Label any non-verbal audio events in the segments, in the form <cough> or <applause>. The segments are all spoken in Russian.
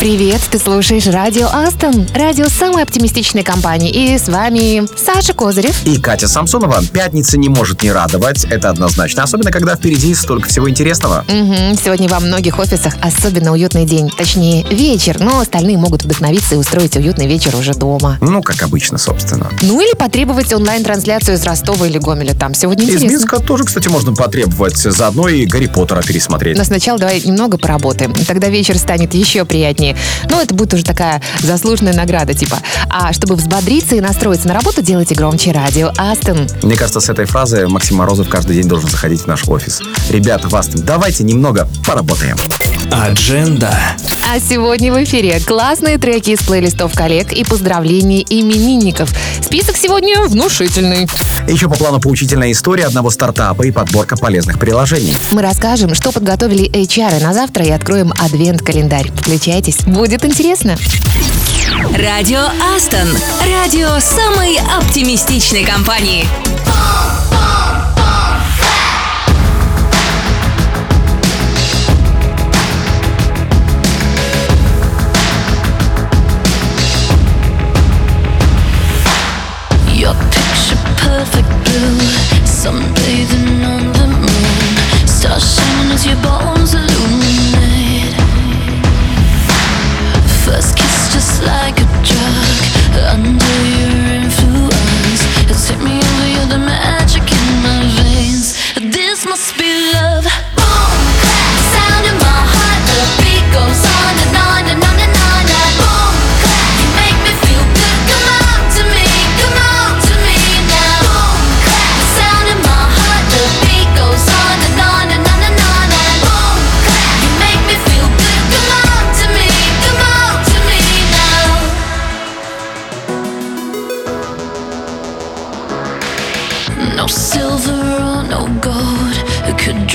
Привет, ты слушаешь Радио Астон, радио самой оптимистичной компании. И с вами Саша Козырев. И Катя Самсонова. Пятница не может не радовать, это однозначно. Особенно, когда впереди столько всего интересного. Угу. Сегодня во многих офисах особенно уютный день. Точнее, вечер, но остальные могут вдохновиться и устроить уютный вечер уже дома. Ну, как обычно, собственно. Ну или потребовать онлайн-трансляцию из Ростова или Гомеля. Там сегодня Из интересно. Минска тоже, кстати, можно потребовать. Заодно и Гарри Поттера пересмотреть. Но сначала давай немного поработаем. Тогда вечер станет еще приятнее. Ну, это будет уже такая заслуженная награда, типа. А чтобы взбодриться и настроиться на работу, делайте громче радио Астон. Мне кажется, с этой фразы Максим Морозов каждый день должен заходить в наш офис. Ребята, вас давайте немного поработаем. Адженда. А сегодня в эфире классные треки из плейлистов коллег и поздравления именинников. Список сегодня внушительный. Еще по плану поучительная история одного стартапа и подборка полезных приложений. Мы расскажем, что подготовили HR на завтра и откроем адвент-календарь. Включайтесь, будет интересно. Радио Астон. Радио самой оптимистичной компании. Blue, sunbathing on the moon. Stars shining as your bones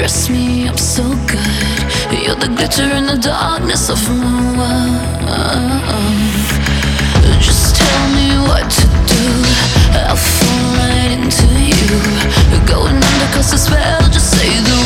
dress me up so good. You're the glitter in the darkness of my world. Just tell me what to do. I'll fall right into you. Going under 'cause the spell. Just say the word.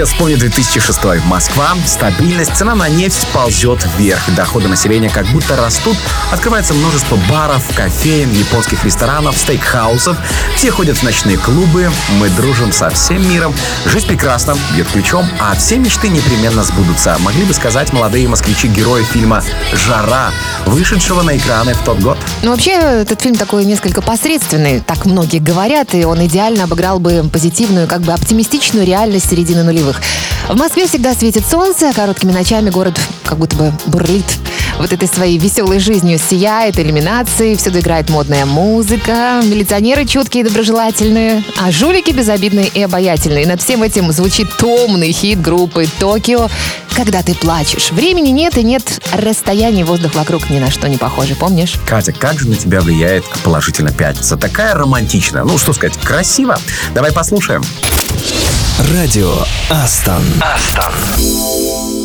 Сейчас вспомнит 2006 Москва, стабильность, цена на нефть ползет вверх, доходы населения как будто растут, открывается множество баров, кофеен, японских ресторанов, стейкхаусов, все ходят в ночные клубы, мы дружим со всем миром, жизнь прекрасна, бьет ключом, а все мечты непременно сбудутся, могли бы сказать молодые москвичи-герои фильма «Жара», вышедшего на экраны в тот год. Ну, вообще, этот фильм такой несколько посредственный, так многие говорят, и он идеально обыграл бы позитивную, как бы оптимистичную реальность середины нулевых. В Москве всегда светит солнце, а короткими ночами город как будто бы бурлит вот этой своей веселой жизнью сияет, иллюминации, всюду играет модная музыка, милиционеры чуткие и доброжелательные, а жулики безобидные и обаятельные. И над всем этим звучит томный хит группы «Токио» «Когда ты плачешь». Времени нет и нет расстояния, воздух вокруг ни на что не похожи, помнишь? Катя, как же на тебя влияет положительно пятница? Такая романтичная. Ну, что сказать, красиво. Давай послушаем. Радио Астон. Астон.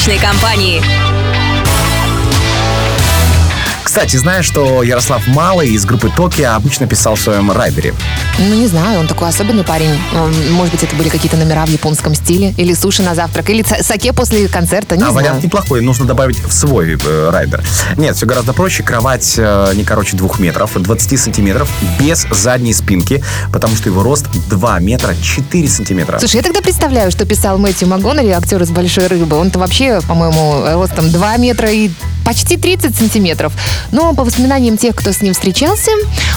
Оптимистичной компании. Кстати, знаешь, что Ярослав Малый из группы Токио обычно писал в своем райдере? Ну, не знаю, он такой особенный парень. М, Может быть, это были какие-то номера в японском стиле, или суши на завтрак, или саке после концерта, не а знаю. вариант неплохой, нужно добавить в свой э, райдер. Нет, все гораздо проще. Кровать э, не короче двух метров, 20 сантиметров, без задней спинки, потому что его рост 2 метра 4 сантиметра. Слушай, я тогда представляю, что писал Мэтью МакГоннелли, актер из «Большой рыбы». Он-то вообще, по-моему, ростом 2 метра и почти 30 сантиметров. Но по воспоминаниям тех, кто с ним встречался,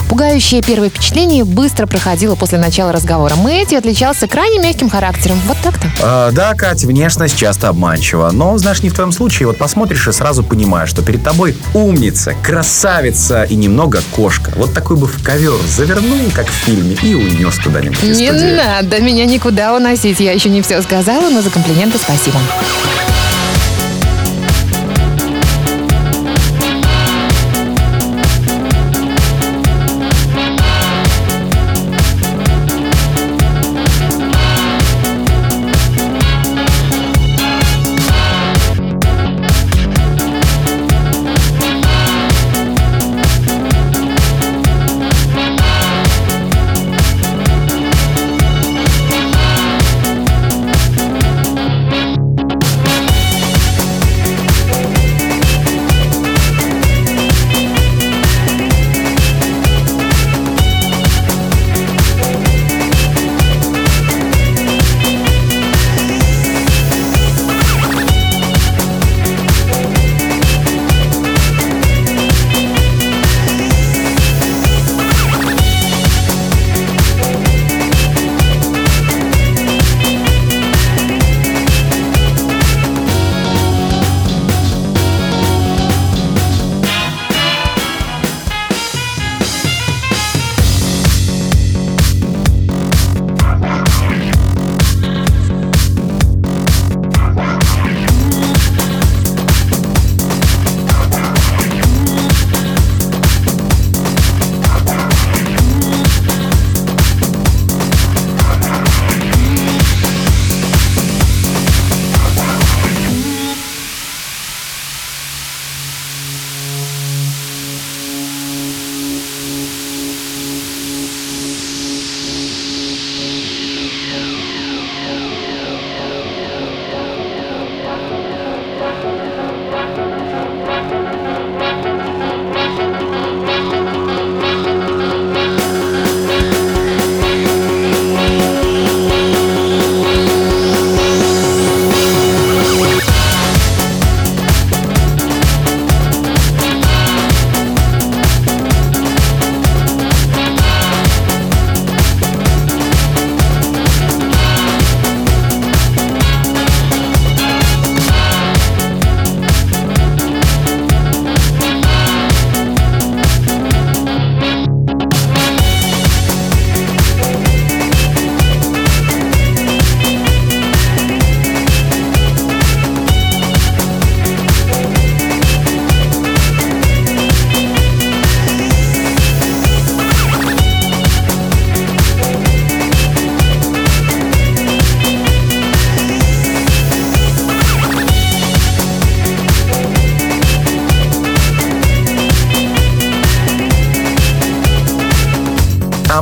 пугающее первое впечатление быстро проходило после начала разговора. Мэтью отличался крайне мягким характером. Вот так-то. Э, да, Кать, внешность часто обманчива. Но, знаешь, не в твоем случае. Вот посмотришь и сразу понимаешь, что перед тобой умница, красавица и немного кошка. Вот такой бы в ковер завернул, как в фильме, и унес куда-нибудь Не студии. надо меня никуда уносить. Я еще не все сказала, но за комплименты спасибо.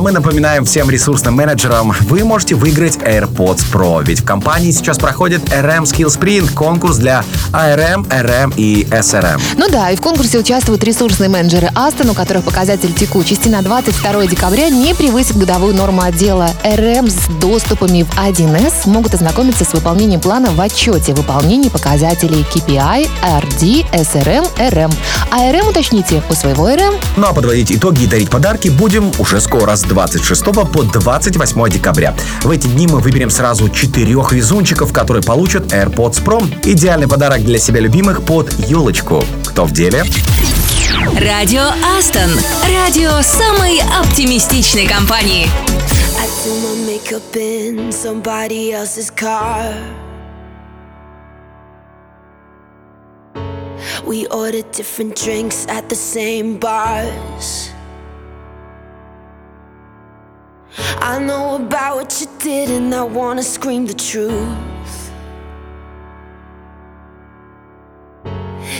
Мы напоминаем всем ресурсным менеджерам, вы можете выиграть AirPods Pro, ведь в компании сейчас проходит RM Skill Sprint, конкурс для ARM, RM и SRM. Ну да, и в конкурсе участвуют ресурсные менеджеры Астон, у которых показатель текучести на 22 декабря не превысит годовую норму отдела. РМ с доступами в 1С могут ознакомиться с выполнением плана в отчете выполнения показателей KPI, RD, SRM, RM. А RM уточните у своего RM. Ну а подводить итоги и дарить подарки будем уже скоро, с 26 по 28 декабря. В эти дни мы выберем сразу четырех везунчиков, которые получат AirPods Pro. Идеальный подарок для себя любимых под елочку. Кто в деле? Радио Астон. Радио самой оптимистичной компании. I do my makeup in somebody else's car. We ordered different drinks at the same bars. I know about what you did, and I wanna scream the truth.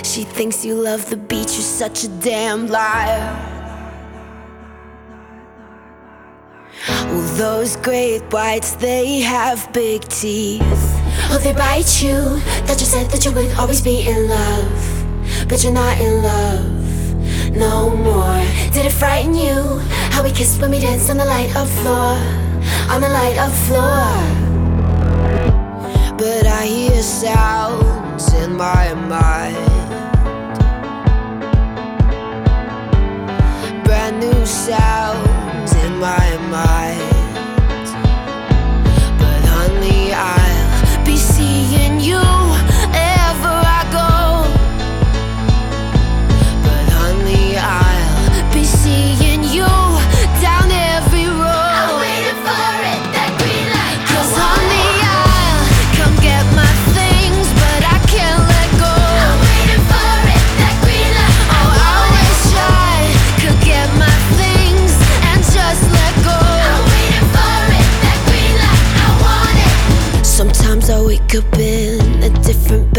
she thinks you love the beach, you're such a damn liar. Well, those great whites, they have big teeth. Oh, they bite you. That you said that you would always be in love. But you're not in love no more. Did it frighten you? How we kissed when we danced on the light of floor. On the light of floor. But I hear sounds in my mind. Brand new sounds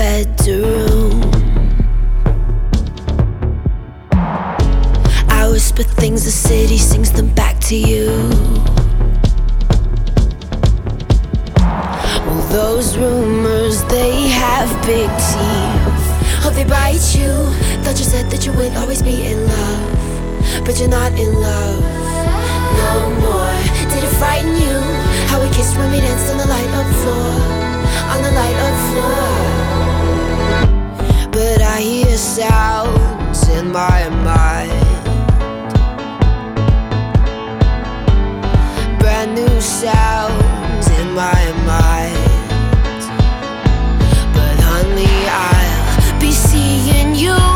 bedroom. I whisper things, the city sings them back to you. Well, those rumors, they have big teeth. Oh, they bite you. Thought you said that you would always be in love. But you're not in love no more. Did it frighten you? How we kissed when we danced on the light of floor. On the light of floor. But I hear sounds in my mind. Brand new sounds in my mind. But honey, I'll be seeing you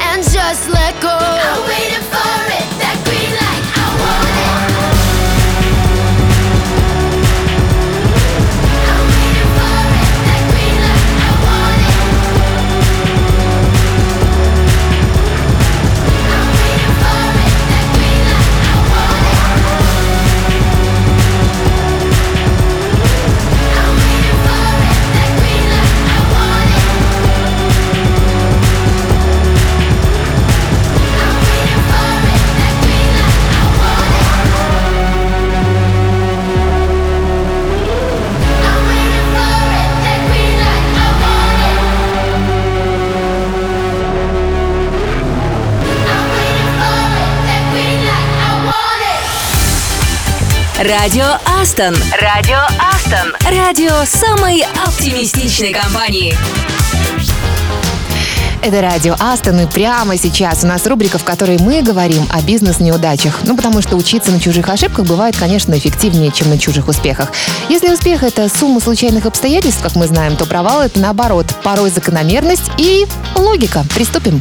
and just let go. I'm waiting for it, Радио Астон. Радио Астон. Радио самой оптимистичной компании. Это радио Астон, и прямо сейчас у нас рубрика, в которой мы говорим о бизнес-неудачах. Ну, потому что учиться на чужих ошибках бывает, конечно, эффективнее, чем на чужих успехах. Если успех — это сумма случайных обстоятельств, как мы знаем, то провал — это, наоборот, порой закономерность и логика. Приступим.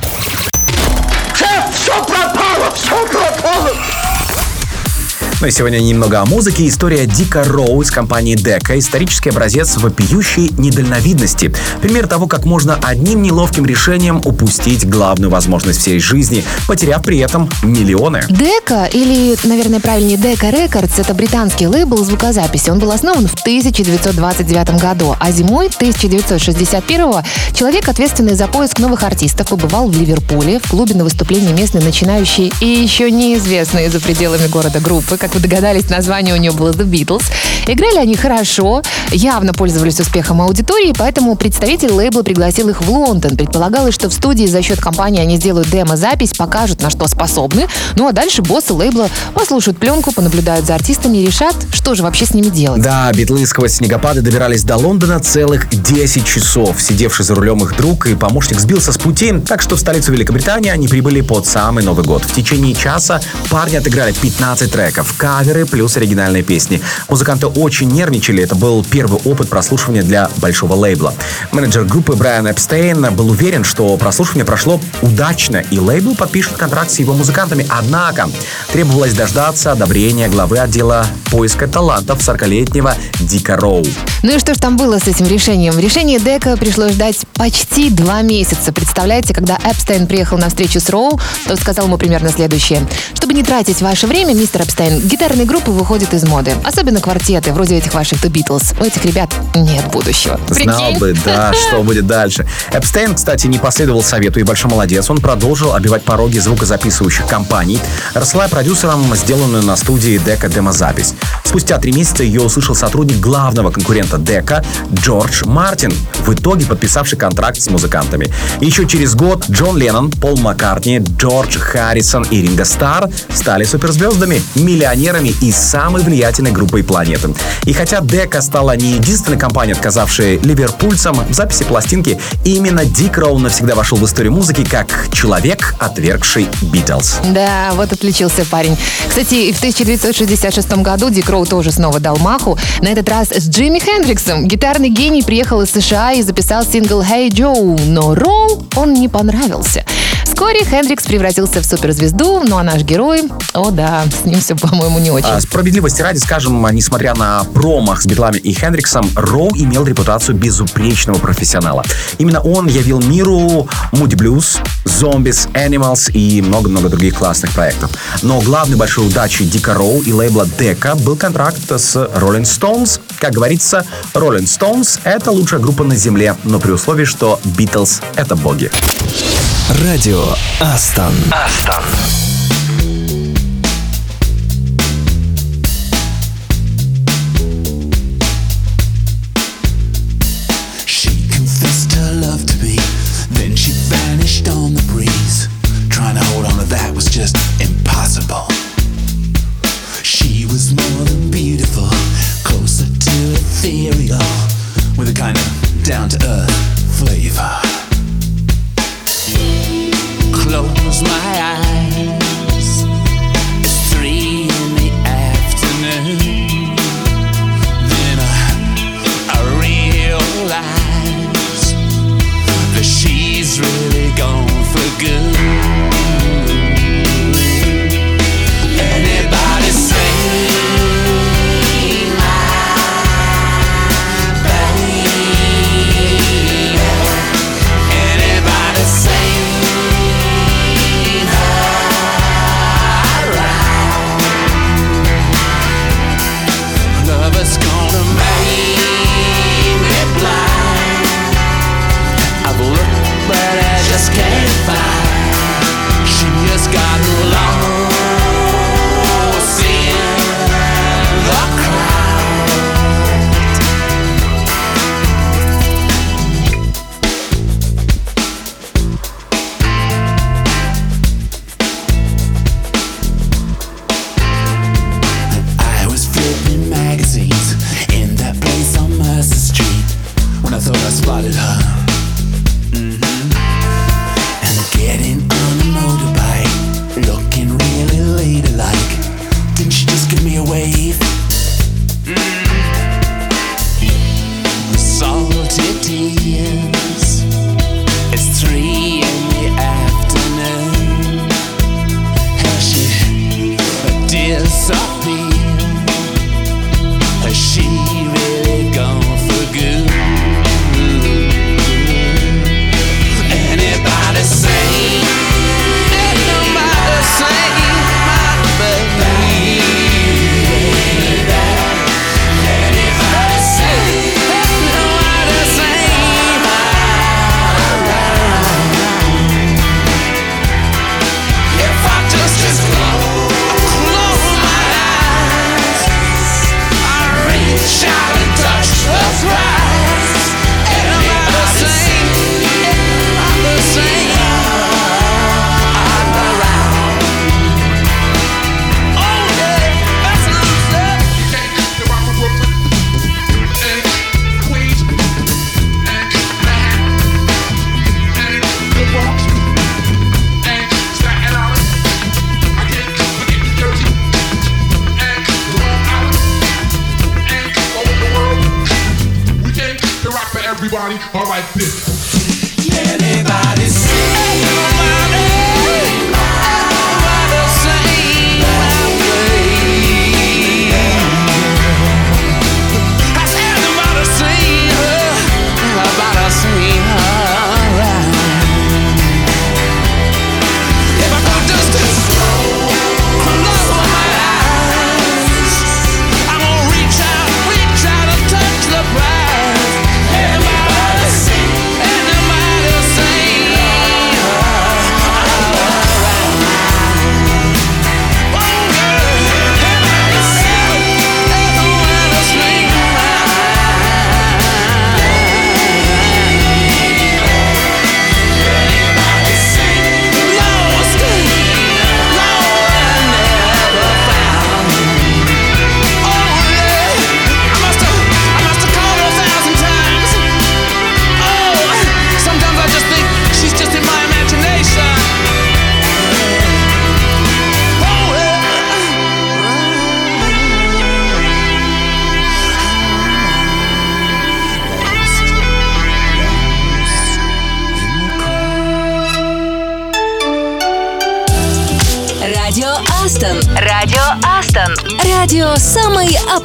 Ну и сегодня немного о музыке. История Дика Роу из компании Дека. Исторический образец вопиющей недальновидности. Пример того, как можно одним неловким решением упустить главную возможность всей жизни, потеряв при этом миллионы. Дека, или, наверное, правильнее Дека Рекордс, это британский лейбл звукозаписи. Он был основан в 1929 году, а зимой 1961 человек, ответственный за поиск новых артистов, побывал в Ливерпуле в клубе на выступлении местной начинающей и еще неизвестной за пределами города группы. Как вы догадались, название у нее было The Beatles. Играли они хорошо, явно пользовались успехом аудитории, поэтому представитель лейбла пригласил их в Лондон. Предполагалось, что в студии за счет компании они сделают демо-запись, покажут, на что способны. Ну а дальше боссы лейбла послушают пленку, понаблюдают за артистами и решат, что же вообще с ними делать. Да, битлы сквозь снегопады добирались до Лондона целых 10 часов. Сидевший за рулем их друг и помощник сбился с пути, так что в столицу Великобритании они прибыли под самый Новый год. В течение часа парни отыграли 15 треков. Каверы плюс оригинальные песни. Музыканты очень нервничали, это был первый опыт прослушивания для большого лейбла. Менеджер группы Брайан Эпстейн был уверен, что прослушивание прошло удачно, и лейбл подпишет контракт с его музыкантами. Однако требовалось дождаться одобрения главы отдела поиска талантов 40-летнего Дика Роу. Ну и что ж там было с этим решением? В решении Дека пришлось ждать почти два месяца. Представляете, когда Эпстейн приехал на встречу с Роу, тот сказал ему примерно следующее. Чтобы не тратить ваше время, мистер Эпстейн, гитарные группы выходят из моды. Особенно квартеты, вроде этих ваших The Beatles. У этих ребят нет будущего. Знал Прикинь? бы, да, <laughs> что будет дальше. Эпстейн, кстати, не последовал совету и большой молодец. Он продолжил обивать пороги звукозаписывающих компаний, рассылая продюсерам сделанную на студии Дека демозапись. Спустя три месяца ее услышал сотрудник главного конкурента Дека Джордж Мартин, в итоге подписавший контракт с музыкантами. Еще через год Джон Леннон, Пол Маккартни, Джордж Харрисон и Ринго Стар стали суперзвездами, миллионерами и самой влиятельной группой планеты. И хотя Дека стала не единственной компанией, отказавшей ливерпульцам в записи пластинки, именно Дик Роу навсегда вошел в историю музыки как человек, отвергший Битлз. Да, вот отличился парень. Кстати, в 1966 году Дик Роу тоже снова дал маху. На этот раз с Джимми Хендриксом. Гитарный гений приехал из США и записал сингл «Hey Joe», но Роу он не понравился. Вскоре Хендрикс превратился в суперзвезду, ну а наш герой, о да, с ним все, по-моему, не очень. А, Справедливости ради, скажем, а, несмотря на промах с Битлами и Хендриксом, Роу имел репутацию безупречного профессионала. Именно он явил миру Moody Blues, Zombies, Animals и много-много других классных проектов. Но главной большой удачей Дика Роу и лейбла Дека был контракт с Rolling Stones. Как говорится, Rolling Stones — это лучшая группа на Земле, но при условии, что Битлз — это боги. Радио Астон. Астон.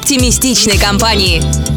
Оптимистичной компании.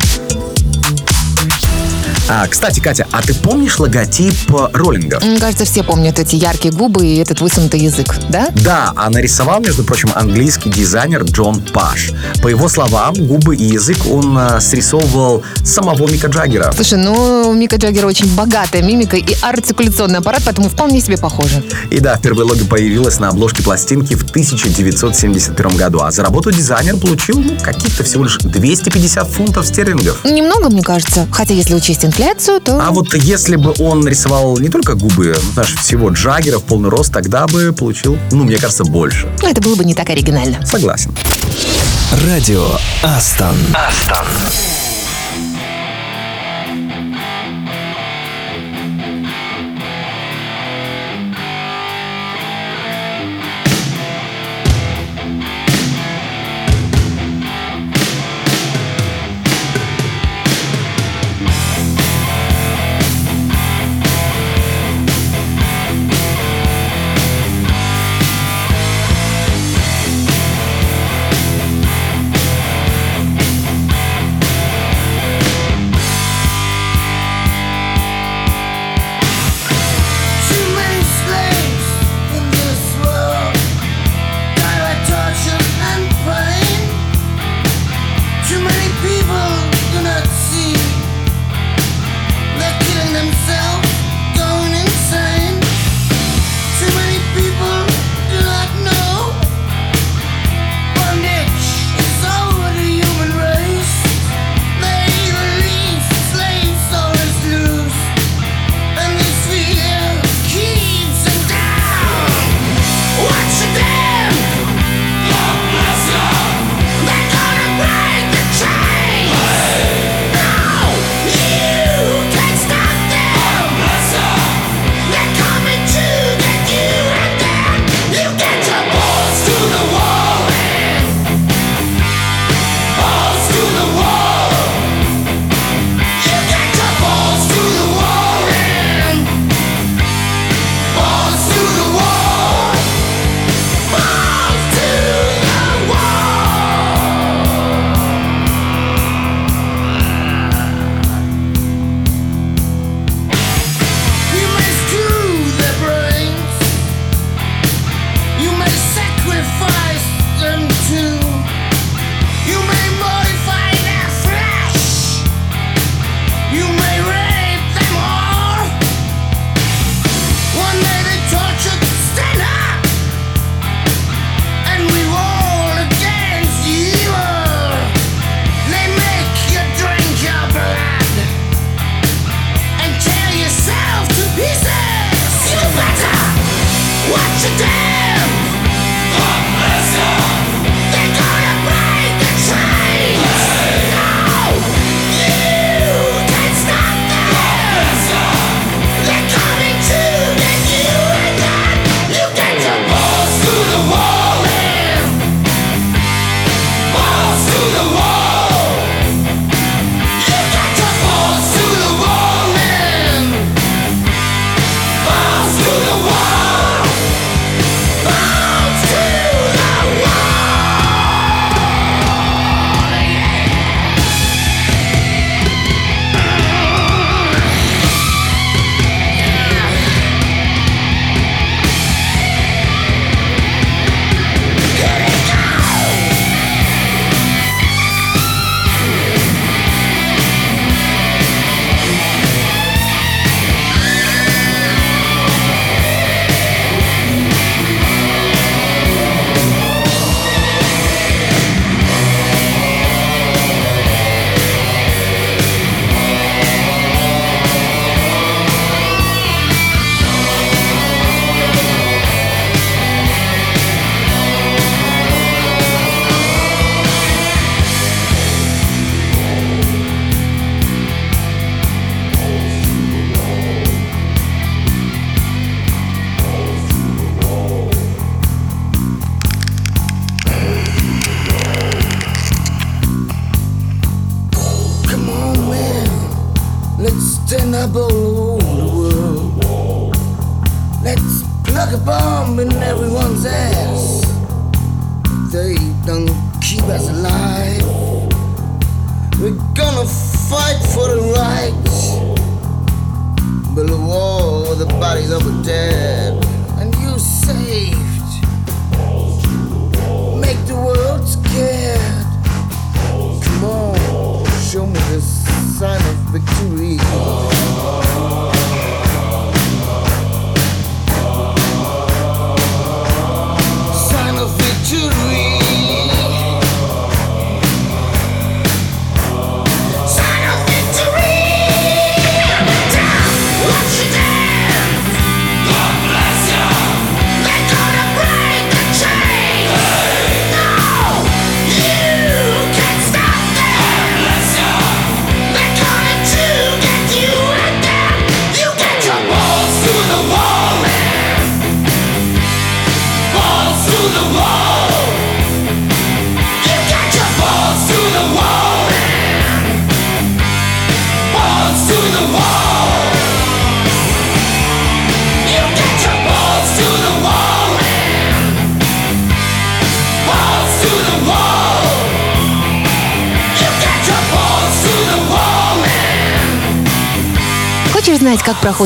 А, кстати, Катя, а ты помнишь логотип э, роллингов? Мне кажется, все помнят эти яркие губы и этот высунутый язык, да? Да, а нарисовал, между прочим, английский дизайнер Джон Паш. По его словам, губы и язык он э, срисовывал самого Мика Джаггера. Слушай, ну, у Мика Джаггера очень богатая мимика и артикуляционный аппарат, поэтому вполне себе похоже. И да, впервые лого появилось на обложке пластинки в 1971 году, а за работу дизайнер получил ну, каких-то всего лишь 250 фунтов стерлингов. Немного, мне кажется. Хотя, если учесть инфляцию, то... А вот если бы он нарисовал не только губы, ну, знаешь, всего Джаггера в полный рост, тогда бы получил, ну, мне кажется, больше. Ну, это было бы не так оригинально. Согласен. Радио Астон. Астон.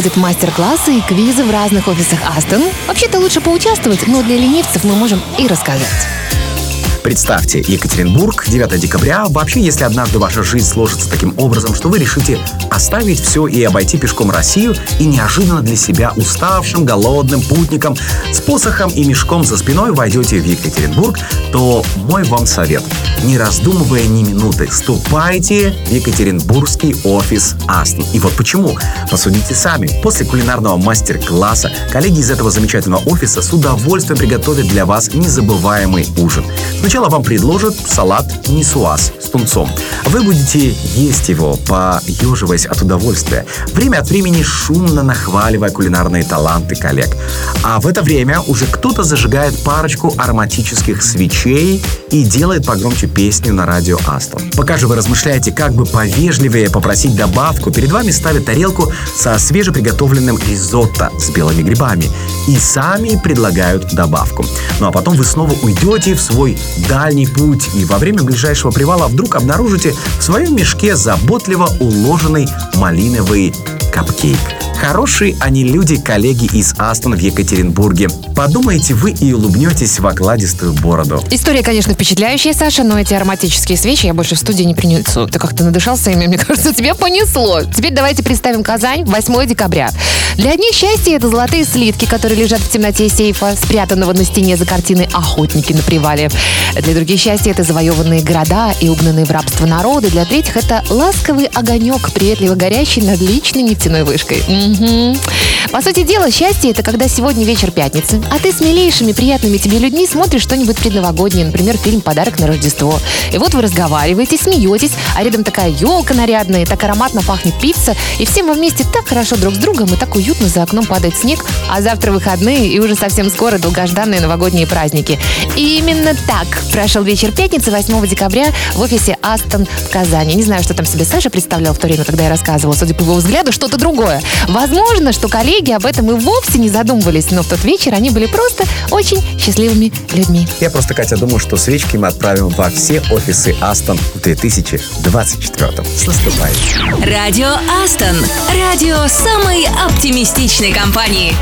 Проходят мастер-классы и квизы в разных офисах Астон? Вообще-то лучше поучаствовать, но для ленивцев мы можем и рассказать. Представьте, Екатеринбург, 9 декабря. Вообще, если однажды ваша жизнь сложится таким образом, что вы решите оставить все и обойти пешком Россию, и неожиданно для себя уставшим, голодным путником с посохом и мешком за спиной войдете в Екатеринбург, то мой вам совет. Не раздумывая ни минуты, ступайте в Екатеринбургский офис Астон. И вот почему. Посудите сами. После кулинарного мастер-класса коллеги из этого замечательного офиса с удовольствием приготовят для вас незабываемый ужин. Сначала вам предложат салат нисуаз с тунцом. Вы будете есть его, поеживаясь от удовольствия, время от времени шумно нахваливая кулинарные таланты коллег. А в это время уже кто-то зажигает парочку ароматических свечей и делает погромче песню на радио Астон. Пока же вы размышляете, как бы повежливее попросить добавку, перед вами ставят тарелку со свежеприготовленным ризотто с белыми грибами и сами предлагают добавку. Ну а потом вы снова уйдете в свой дальний путь и во время ближайшего привала вдруг обнаружите в своем мешке заботливо уложенный малиновый капкейк. Хорошие они люди, коллеги из Астон в Екатеринбурге. Подумайте вы и улыбнетесь в окладистую бороду. История, конечно, впечатляющая, Саша, но эти ароматические свечи я больше в студии не принесу. Ты как-то надышался ими, мне <laughs> кажется, тебя понесло. Теперь давайте представим Казань, 8 декабря. Для одних счастье это золотые слитки, которые лежат в темноте сейфа, спрятанного на стене за картиной «Охотники на привале». Для других счастье это завоеванные города и угнанные в рабство народы. Для третьих это ласковый огонек, приветливо горящий над личной нефтяной вышкой. Мгм. По сути дела, счастье это когда сегодня вечер пятницы, а ты с милейшими, приятными тебе людьми смотришь что-нибудь предновогоднее, например, фильм «Подарок на Рождество». И вот вы разговариваете, смеетесь, а рядом такая елка нарядная, так ароматно пахнет пицца, и всем вам вместе так хорошо друг с другом, и так уютно за окном падает снег, а завтра выходные, и уже совсем скоро долгожданные новогодние праздники. И именно так прошел вечер пятницы 8 декабря в офисе Астон в Казани. Не знаю, что там себе Саша представлял в то время, когда я рассказывала. Судя по его взгляду, что-то другое. Возможно, что коллеги об этом и вовсе не задумывались, но в тот вечер они были просто очень счастливыми людьми. Я просто, Катя, думаю, что свечки мы отправим во все офисы Астон в 2024. С наступающим! Радио Астон. Радио самой оптимистичной компании.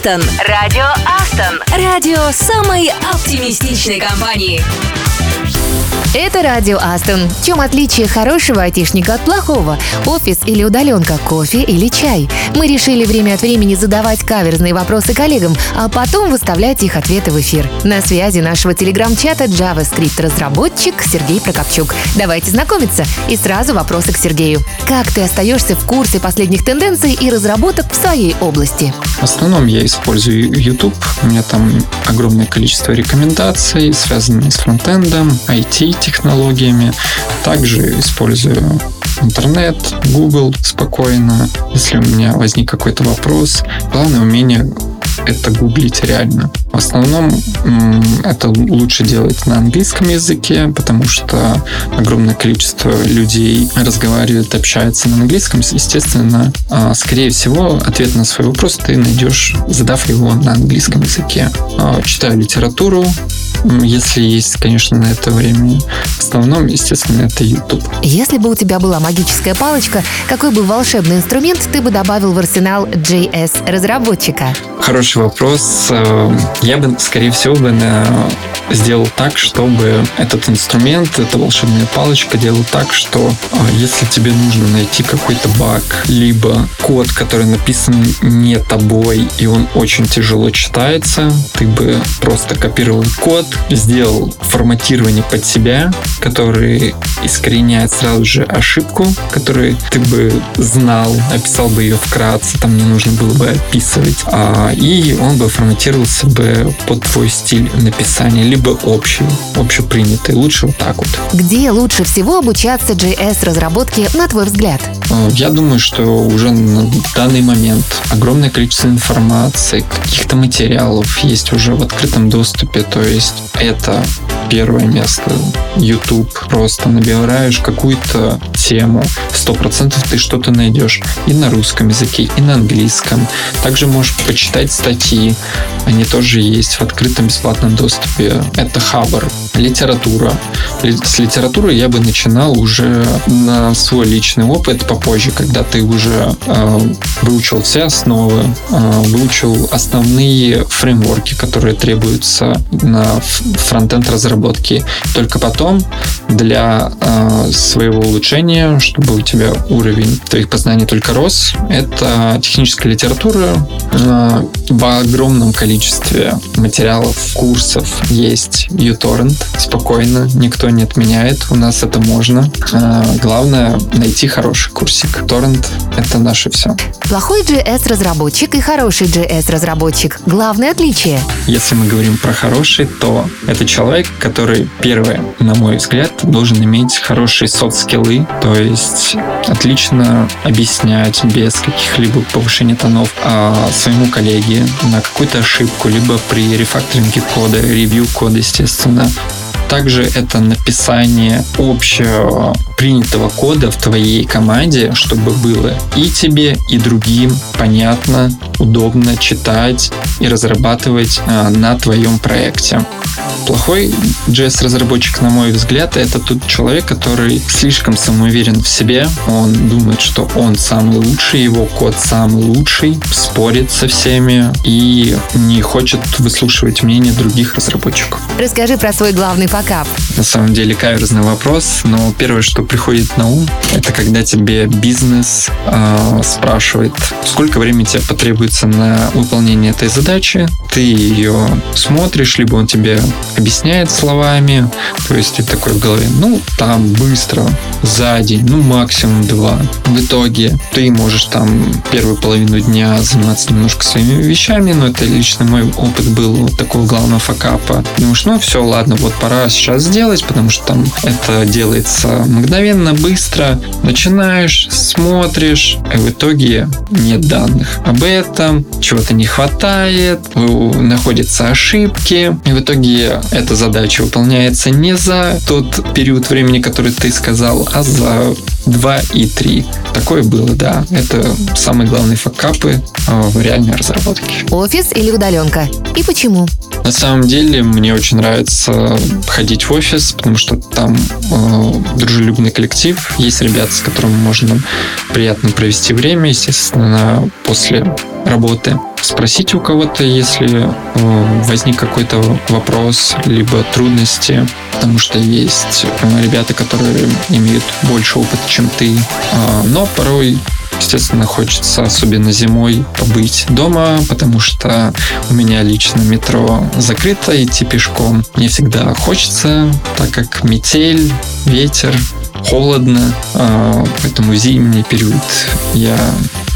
Астон. Радио Астон. Радио самой оптимистичной компании. Это радио Астон. В чем отличие хорошего айтишника от плохого? Офис или удаленка, кофе или чай? Мы решили время от времени задавать каверзные вопросы коллегам, а потом выставлять их ответы в эфир. На связи нашего телеграм-чата JavaScript-разработчик Сергей Прокопчук. Давайте знакомиться. И сразу вопросы к Сергею. Как ты остаешься в курсе последних тенденций и разработок в своей области? В основном я использую YouTube. У меня там огромное количество рекомендаций, связанных с фронтендом, IT-технологиями. Также использую интернет, Google спокойно. Если у меня возник какой-то вопрос, главное умение это гуглить реально. В основном это лучше делать на английском языке, потому что огромное количество людей разговаривает, общается на английском. Естественно, а, скорее всего, ответ на свой вопрос ты найдешь, задав его на английском языке. А, Читаю литературу, если есть, конечно, на это время. В основном, естественно, это YouTube. Если бы у тебя была магическая палочка, какой бы волшебный инструмент ты бы добавил в арсенал JS-разработчика? Хороший вопрос. Э, Я бы, скорее всего, бы сделал так, чтобы этот инструмент, эта волшебная палочка делал так, что э, если тебе нужно найти какой-то баг, либо код, который написан не тобой, и он очень тяжело читается, ты бы просто копировал код, сделал форматирование под себя, который искореняет сразу же ошибку, которую ты бы знал, описал бы ее вкратце, там не нужно было бы описывать, а, и он бы форматировался бы под твой стиль написания, либо общий, общепринятый. Лучше вот так вот. Где лучше всего обучаться JS-разработке, на твой взгляд? Э, Я думаю, что уже на данный момент огромное количество информации, каких-то материалов есть уже в открытом доступе. То есть это первое место. YouTube. Просто набираешь какую-то тему. Сто процентов ты что-то найдешь и на русском языке, и на английском. Также можешь почитать статьи. Они тоже есть в открытом бесплатном доступе. Это Хабр. Литература. Ли- С литературы я бы начинал уже на свой личный опыт попозже, когда ты уже э, выучил все основы, э, выучил основные фреймворки, которые требуются на фронтенд разработке. Только потом для э, своего улучшения, чтобы у тебя уровень твоих познаний только рос, это техническая литература э, в огромном количестве материалов, курсов есть uTorrent спокойно, никто не отменяет, у нас это можно. Э, главное найти хороший курсик. Торрент — это наше все. Плохой JS-разработчик и хороший JS-разработчик. Главное отличие. Если мы говорим про хороший, то это человек, который, первое, на мой взгляд, должен иметь хорошие софт-скиллы, то есть отлично объяснять без каких-либо повышения тонов а, своему коллеге на какую-то ошибку, либо при рефакторинге кода, ревью кода, естественно. Также это написание общего принятого кода в твоей команде, чтобы было и тебе, и другим понятно, удобно читать и разрабатывать а, на твоем проекте. Плохой JS-разработчик, на мой взгляд, это тот человек, который слишком самоуверен в себе. Он думает, что он самый лучший, его код самый лучший, спорит со всеми и не хочет выслушивать мнение других разработчиков. Расскажи про свой главный факап. На самом деле каверзный вопрос, но первое, что приходит на ум, это когда тебе бизнес э, спрашивает, сколько времени тебе потребуется на выполнение этой задачи. Ты ее смотришь, либо он тебе объясняет словами, то есть ты такой в голове, ну, там быстро, за день, ну, максимум два. В итоге ты можешь там первую половину дня заниматься немножко своими вещами, но это лично мой опыт был вот такого главного факапа. Думаешь, ну, все, ладно, вот пора сейчас сделать, потому что там это делается мгновенно, быстро. Начинаешь, смотришь, и в итоге нет данных об этом, чего-то не хватает, находятся ошибки, и в итоге эта задача выполняется не за тот период времени, который ты сказал, а за 2 и 3. Такое было, да. Это самые главные факапы э, в реальной разработке. Офис или удаленка? И почему? На самом деле мне очень нравится ходить в офис, потому что там э, дружелюбный коллектив, есть ребята, с которыми можно приятно провести время, естественно, после работы. Спросить у кого-то, если э, возник какой-то вопрос, либо трудности, потому что есть э, ребята, которые имеют больше опыта, чем ты, А, но порой Естественно, хочется, особенно зимой, побыть дома, потому что у меня лично метро закрыто, идти пешком не всегда хочется, так как метель, ветер, холодно, а, поэтому зимний период я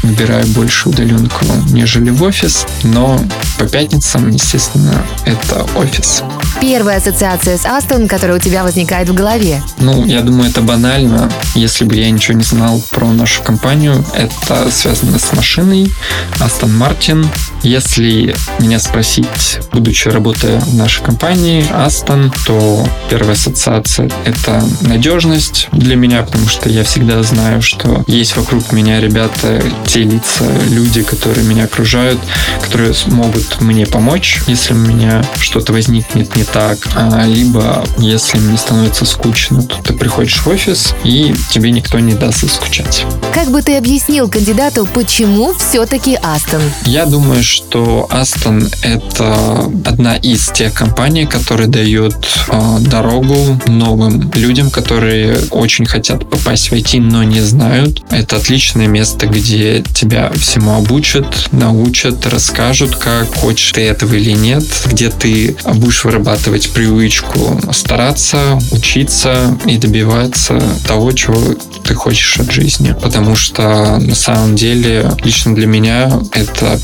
выбираю больше удаленку, нежели в офис, но по пятницам, естественно, это офис. Первая ассоциация с Астон, которая у тебя возникает в голове. Ну, я думаю, это банально. Если бы я ничего не знал про нашу компанию, это связано с машиной Aston Martin. Если меня спросить, будучи работая в нашей компании Aston, то первая ассоциация — это надежность для меня, потому что я всегда знаю, что есть вокруг меня ребята, те лица, люди, которые меня окружают, которые смогут мне помочь, если у меня что-то возникнет не так, а, либо если мне становится скучно, то ты приходишь в офис, и тебе никто не даст заскучать. Как бы ты объяснил кандидату, почему все-таки Астон? Я думаю, что Aston это одна из тех компаний, которые дает э, дорогу новым людям, которые очень хотят попасть в IT, но не знают. Это отличное место, где тебя всему обучат, научат, расскажут, как хочешь ты этого или нет, где ты будешь вырабатывать привычку стараться, учиться и добиваться того, чего ты хочешь от жизни. Потому что на самом деле лично для меня это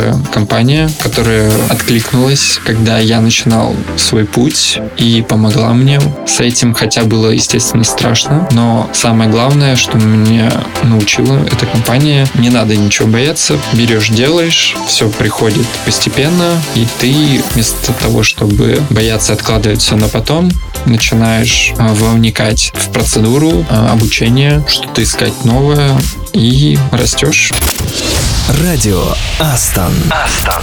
хорошая компания, которая откликнулась, когда я начинал свой путь и помогла мне с этим, хотя было, естественно, страшно. Но самое главное, что меня научила эта компания, не надо ничего бояться, берешь, делаешь, все приходит постепенно, и ты вместо того, чтобы бояться откладывать все на потом, начинаешь а, вовникать в процедуру а, обучения, что-то искать новое и растешь. Радио Астон. Астон.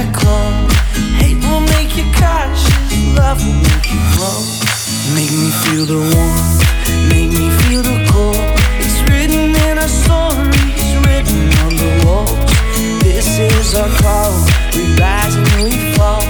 Hate will make you love will make you. Make me feel the warmth, make me feel the cold. It's written in our stories, written on the walls. This is our call, we rise and we fall.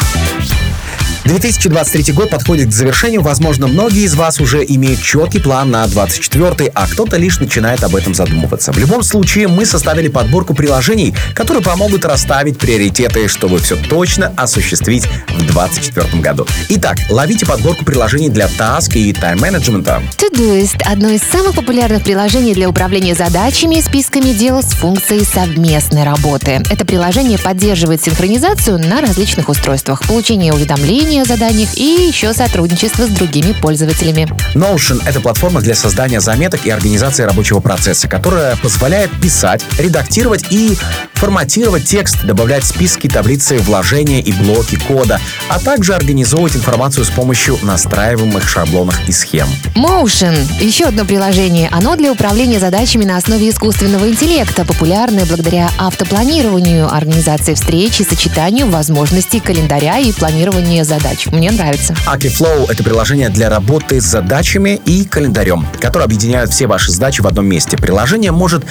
2023 год подходит к завершению. Возможно, многие из вас уже имеют четкий план на 24 а кто-то лишь начинает об этом задумываться. В любом случае, мы составили подборку приложений, которые помогут расставить приоритеты, чтобы все точно осуществить в 2024 году. Итак, ловите подборку приложений для Task и тайм-менеджмента. Todoist – одно из самых популярных приложений для управления задачами и списками дел с функцией совместной работы. Это приложение поддерживает синхронизацию на различных устройствах, получение уведомлений о заданиях и еще сотрудничество с другими пользователями. Notion — это платформа для создания заметок и организации рабочего процесса, которая позволяет писать, редактировать и форматировать текст, добавлять списки, таблицы вложения и блоки кода, а также организовывать информацию с помощью настраиваемых шаблонов и схем. Motion – еще одно приложение. Оно для управления задачами на основе искусственного интеллекта, популярное благодаря автопланированию, организации встреч и сочетанию возможностей календаря и планирования задач. Мне нравится. Akiflow — это приложение для работы с задачами и календарем, которое объединяет все ваши задачи в одном месте. Приложение может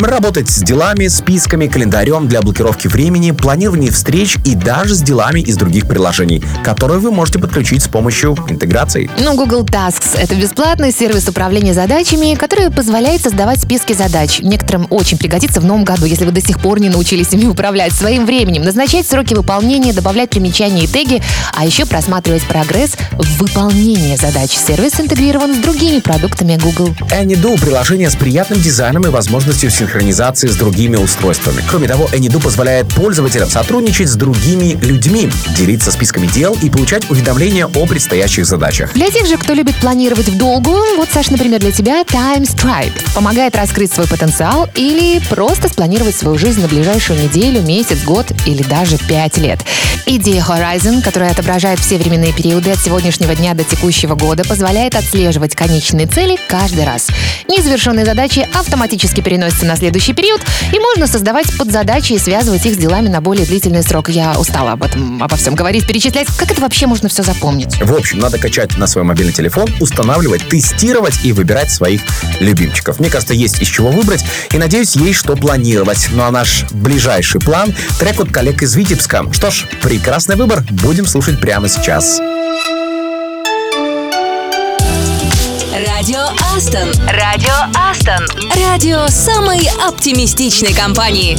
работать с делами, списками, календарем для блокировки времени, планирования встреч и даже с делами из других приложений, которые вы можете подключить с помощью интеграции. Ну, Google Tasks — это бесплатный сервис управления задачами, который позволяет создавать списки задач. Некоторым очень пригодится в новом году, если вы до сих пор не научились ими управлять своим временем, назначать сроки выполнения, добавлять примечания и теги, а еще просматривать прогресс в выполнении задач. Сервис интегрирован с другими продуктами Google. AnyDo — приложение с приятным дизайном и возможностью синхронизации с другими устройствами. Кроме того, AnyDo позволяет пользователям сотрудничать с другими людьми, делиться списками дел и получать уведомления о предстоящих задачах. Для тех же, кто любит планировать в долгую, вот, Саш, например, для тебя Time Stripe помогает раскрыть свой потенциал или просто спланировать свою жизнь на ближайшую неделю, месяц, год или даже пять лет. Идея Horizon, которая отображает все временные периоды от сегодняшнего дня до текущего года, позволяет отслеживать конечные цели каждый раз. Незавершенные задачи автоматически переносятся на следующий период, и можно создавать подзадачи и связывать их с делами на более длительный срок. Я устала об этом, обо всем говорить, перечислять. Как это вообще можно все запомнить? В общем, надо качать на свой мобильный телефон, устанавливать, тестировать и выбирать своих любимчиков. Мне кажется, есть из чего выбрать, и надеюсь, есть что планировать. Ну а наш ближайший план — трек от коллег из Витебска. Что ж, прекрасный выбор. Будем слушать прямо сейчас. Радио Астон. Радио Астон. Радио самой оптимистичной компании.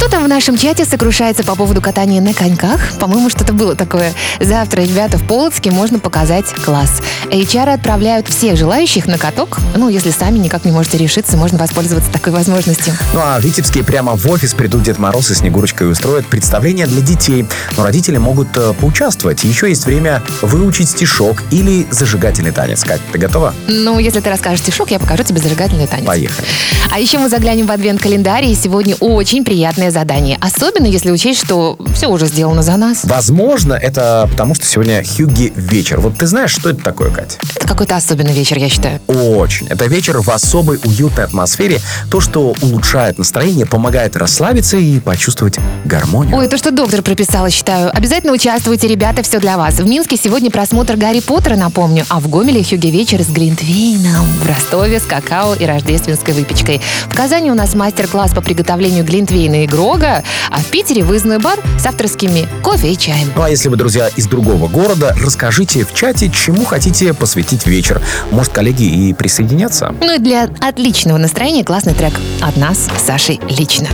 Кто там в нашем чате сокрушается по поводу катания на коньках? По-моему, что-то было такое. Завтра, ребята, в Полоцке можно показать класс. HR отправляют всех желающих на каток. Ну, если сами никак не можете решиться, можно воспользоваться такой возможностью. Ну а в Витебске прямо в офис придут Дед Мороз и Снегурочка и устроят представление для детей. Но родители могут э, поучаствовать. Еще есть время выучить стишок или зажигательный танец. Кать, ты готова? Ну, если ты расскажешь стишок, я покажу тебе зажигательный танец. Поехали. А еще мы заглянем в адвент-календарь, и сегодня очень приятное задание. Особенно, если учесть, что все уже сделано за нас. Возможно, это потому, что сегодня Хьюги вечер. Вот ты знаешь, что это такое, Кать? Это какой-то особенный вечер, я считаю. Очень. Это вечер в особой уютной атмосфере. То, что улучшает настроение, помогает расслабиться и почувствовать гармонию. Ой, то, что доктор прописала, считаю. Обязательно участвуйте, ребята, все для вас. В Минске сегодня просмотр Гарри Поттера, напомню, а в Гомеле Хюги вечер с Глинтвейном. В Ростове с какао и рождественской выпечкой. В Казани у нас мастер-класс по приготовлению Глинтвейна и Грога, а в Питере выездной бар с авторскими кофе и чаем. Ну а если вы, друзья, из другого города, расскажите в чате, чему хотите посвятить вечер. Может, коллеги и присоединятся? Ну и для отличного настроения классный трек от нас Сашей лично.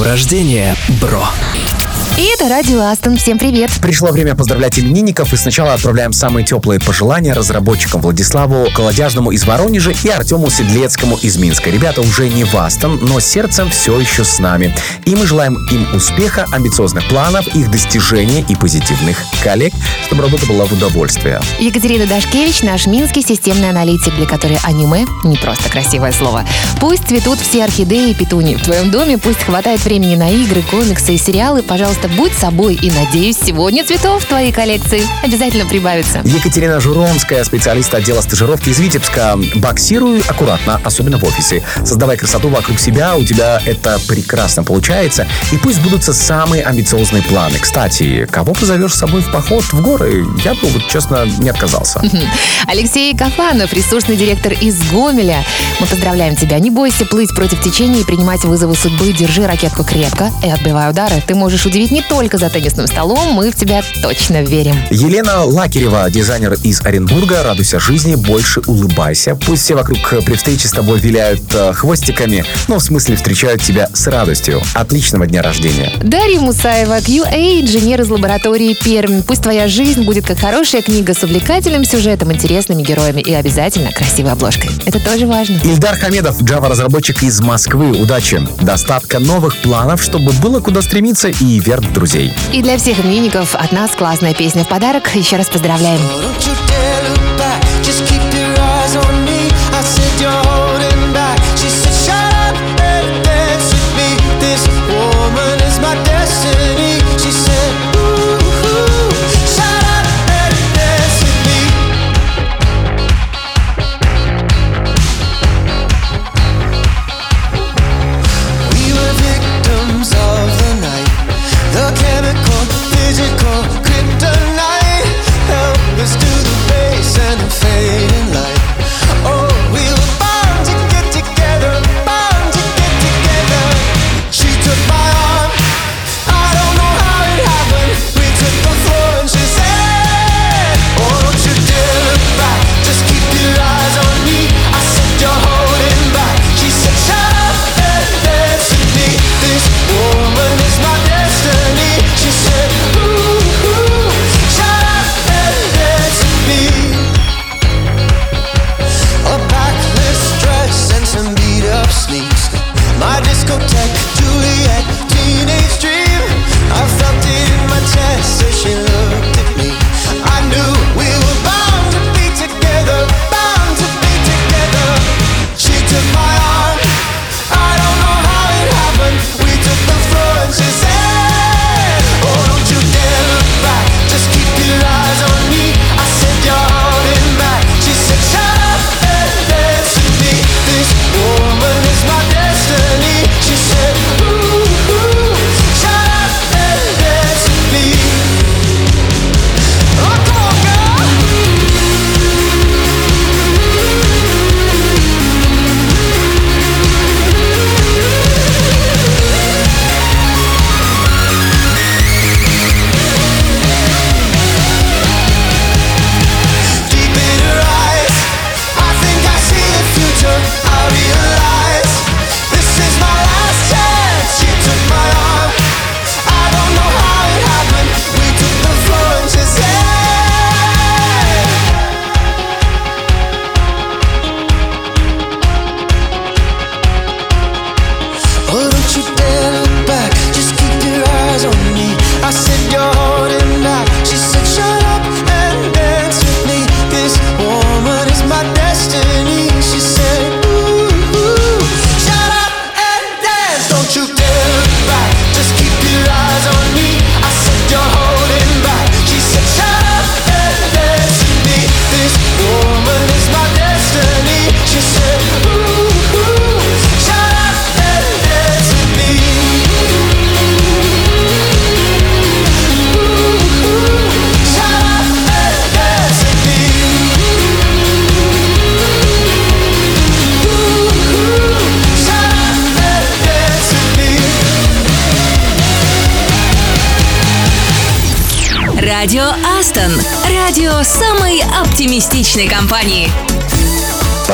Днем рождения, радио Астон. Всем привет. Пришло время поздравлять именинников, и сначала отправляем самые теплые пожелания разработчикам Владиславу Колодяжному из Воронежа и Артему Седлецкому из Минска. Ребята уже не в Астон, но сердцем все еще с нами. И мы желаем им успеха, амбициозных планов, их достижения и позитивных коллег, чтобы работа была в удовольствие. Екатерина Дашкевич, наш минский системный аналитик, для которой аниме не просто красивое слово. Пусть цветут все орхидеи и петуни в твоем доме, пусть хватает времени на игры, комиксы и сериалы. Пожалуйста, будь собой и, надеюсь, сегодня цветов в твоей коллекции обязательно прибавится. Екатерина Журомская, специалист отдела стажировки из Витебска. Боксируй аккуратно, особенно в офисе. Создавай красоту вокруг себя, у тебя это прекрасно получается. И пусть будутся самые амбициозные планы. Кстати, кого позовешь с собой в поход в горы? Я бы, вот, честно, не отказался. Алексей Кафанов, ресурсный директор из Гомеля. Мы поздравляем тебя. Не бойся плыть против течения и принимать вызовы судьбы. Держи ракетку крепко и отбивай удары. Ты можешь удивить не только за теннисным столом, мы в тебя точно верим. Елена Лакерева, дизайнер из Оренбурга. Радуйся жизни, больше улыбайся. Пусть все вокруг при встрече с тобой виляют э, хвостиками, но в смысле встречают тебя с радостью. Отличного дня рождения. Дарья Мусаева, QA, инженер из лаборатории Пермь. Пусть твоя жизнь будет как хорошая книга с увлекательным сюжетом, интересными героями и обязательно красивой обложкой. Это тоже важно. Ильдар Хамедов, Java-разработчик из Москвы. Удачи. Достатка новых планов, чтобы было куда стремиться и верных друзей. И для всех именинников от нас классная песня в подарок. Еще раз поздравляем. Just keep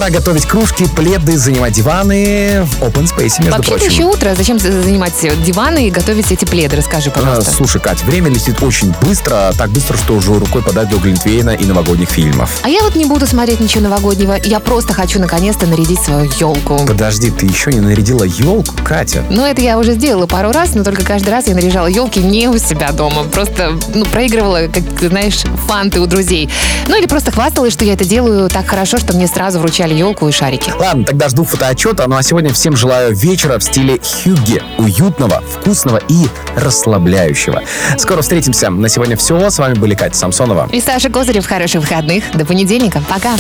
Пора готовить кружки, пледы, занимать диваны в open space, между Вообще-то прочим. еще утро. Зачем за- занимать диваны и готовить эти пледы? Расскажи, А, пожалуйста. Слушай, Кать, время летит очень быстро, так быстро, что уже рукой подать до Глинтвейна и новогодних фильмов. А я вот не буду смотреть ничего новогоднего. Я просто хочу наконец-то нарядить свою елку. Подожди, ты еще не нарядила елку, Катя? Ну, это я уже сделала пару раз, но только каждый раз я наряжала елки не у себя дома. Просто, ну, проигрывала, как, знаешь, фанты у друзей. Ну, или просто хвасталась, что я это делаю так хорошо, что мне сразу вручали елку и шарики. Ладно, тогда жду фотоотчета. Ну а сегодня всем желаю вечера в стиле хюгге. Уютного, вкусного и расслабляющего. Скоро встретимся. На сегодня все. С вами были Катя Самсонова. И Саша Козырев, хороших выходных. До понедельника. Пока.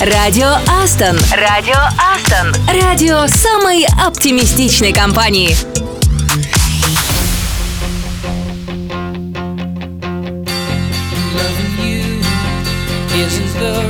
Радио Астон. Радио Астон. Радио самой оптимистичной компании. Isn't the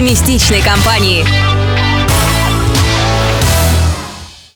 оптимистичной компании.